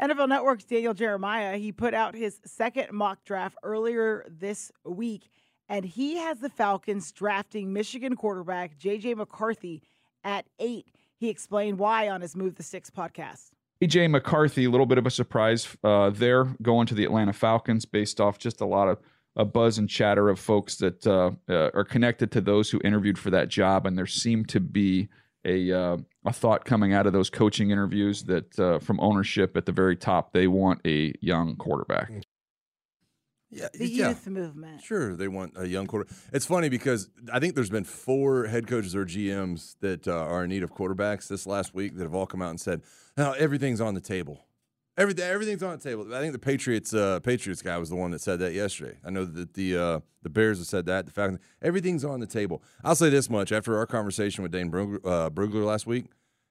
NFL Network's Daniel Jeremiah, he put out his second mock draft earlier this week, and he has the Falcons drafting Michigan quarterback J.J. McCarthy at eight. He explained why on his Move the Sticks podcast. AJ McCarthy, a little bit of a surprise uh, there, going to the Atlanta Falcons based off just a lot of a buzz and chatter of folks that uh, uh, are connected to those who interviewed for that job, and there seemed to be a uh, a thought coming out of those coaching interviews that uh, from ownership at the very top they want a young quarterback. Yeah, The yeah. youth movement. Sure, they want a young quarter. It's funny because I think there's been four head coaches or GMs that uh, are in need of quarterbacks this last week that have all come out and said, "No, everything's on the table. Everything, everything's on the table." I think the Patriots, uh, Patriots guy was the one that said that yesterday. I know that the uh, the Bears have said that. The fact everything's on the table. I'll say this much: after our conversation with Dane Brugler, uh, Brugler last week,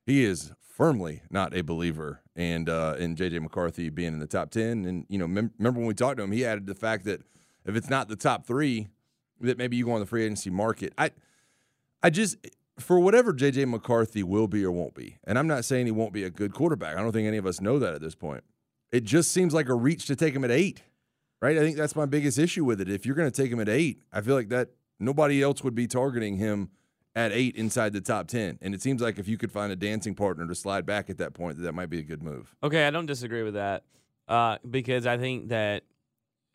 he is firmly not a believer and uh in JJ McCarthy being in the top 10 and you know mem- remember when we talked to him he added the fact that if it's not the top 3 that maybe you go on the free agency market I I just for whatever JJ McCarthy will be or won't be and I'm not saying he won't be a good quarterback I don't think any of us know that at this point it just seems like a reach to take him at 8 right I think that's my biggest issue with it if you're going to take him at 8 I feel like that nobody else would be targeting him at eight inside the top 10. And it seems like if you could find a dancing partner to slide back at that point, that, that might be a good move. Okay, I don't disagree with that uh, because I think that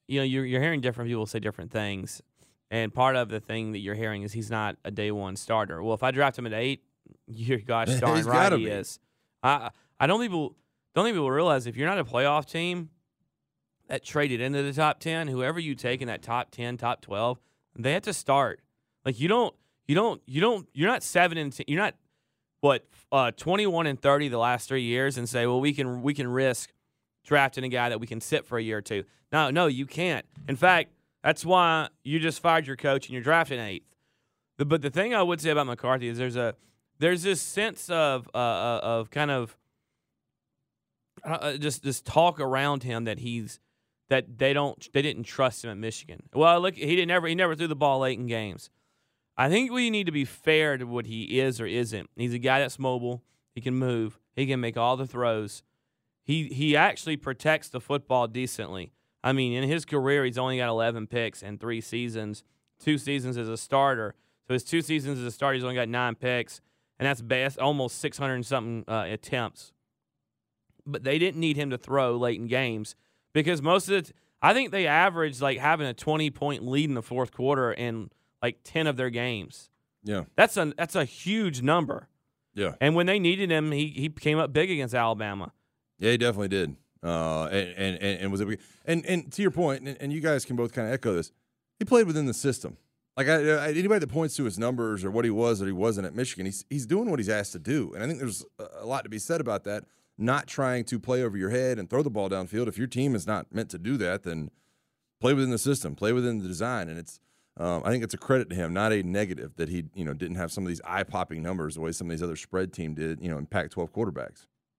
you know you're you're hearing different people say different things, and part of the thing that you're hearing is he's not a day one starter. Well, if I draft him at eight, you're gosh darn right he be. is. I I don't think people don't think people realize if you're not a playoff team that traded into the top ten, whoever you take in that top ten, top twelve, they have to start. Like you don't you don't you don't you're not seven and 10, you're not what uh, 21 and 30 the last three years and say well we can we can risk drafting a guy that we can sit for a year or two no no you can't in fact that's why you just fired your coach and you're drafting eighth the, but the thing i would say about mccarthy is there's a there's this sense of uh, uh, of kind of uh, just this talk around him that he's that they don't they didn't trust him at michigan well look he didn't ever he never threw the ball late in games I think we need to be fair to what he is or isn't. He's a guy that's mobile. He can move. He can make all the throws. He he actually protects the football decently. I mean, in his career, he's only got 11 picks in three seasons, two seasons as a starter. So his two seasons as a starter, he's only got nine picks, and that's best almost 600 and something uh, attempts. But they didn't need him to throw late in games because most of the, I think they averaged like having a 20 point lead in the fourth quarter in like 10 of their games. Yeah. That's a that's a huge number. Yeah. And when they needed him, he he came up big against Alabama. Yeah, he definitely did. Uh, and, and, and, was it, and, and to your point, and, and you guys can both kind of echo this, he played within the system. Like I, I, anybody that points to his numbers or what he was or he wasn't at Michigan, he's he's doing what he's asked to do, and I think there's a lot to be said about that. Not trying to play over your head and throw the ball downfield. If your team is not meant to do that, then play within the system, play within the design, and it's. Um, I think it's a credit to him, not a negative that he you know didn't have some of these eye popping numbers the way some of these other spread team did. You know, in Pac-12 quarterbacks.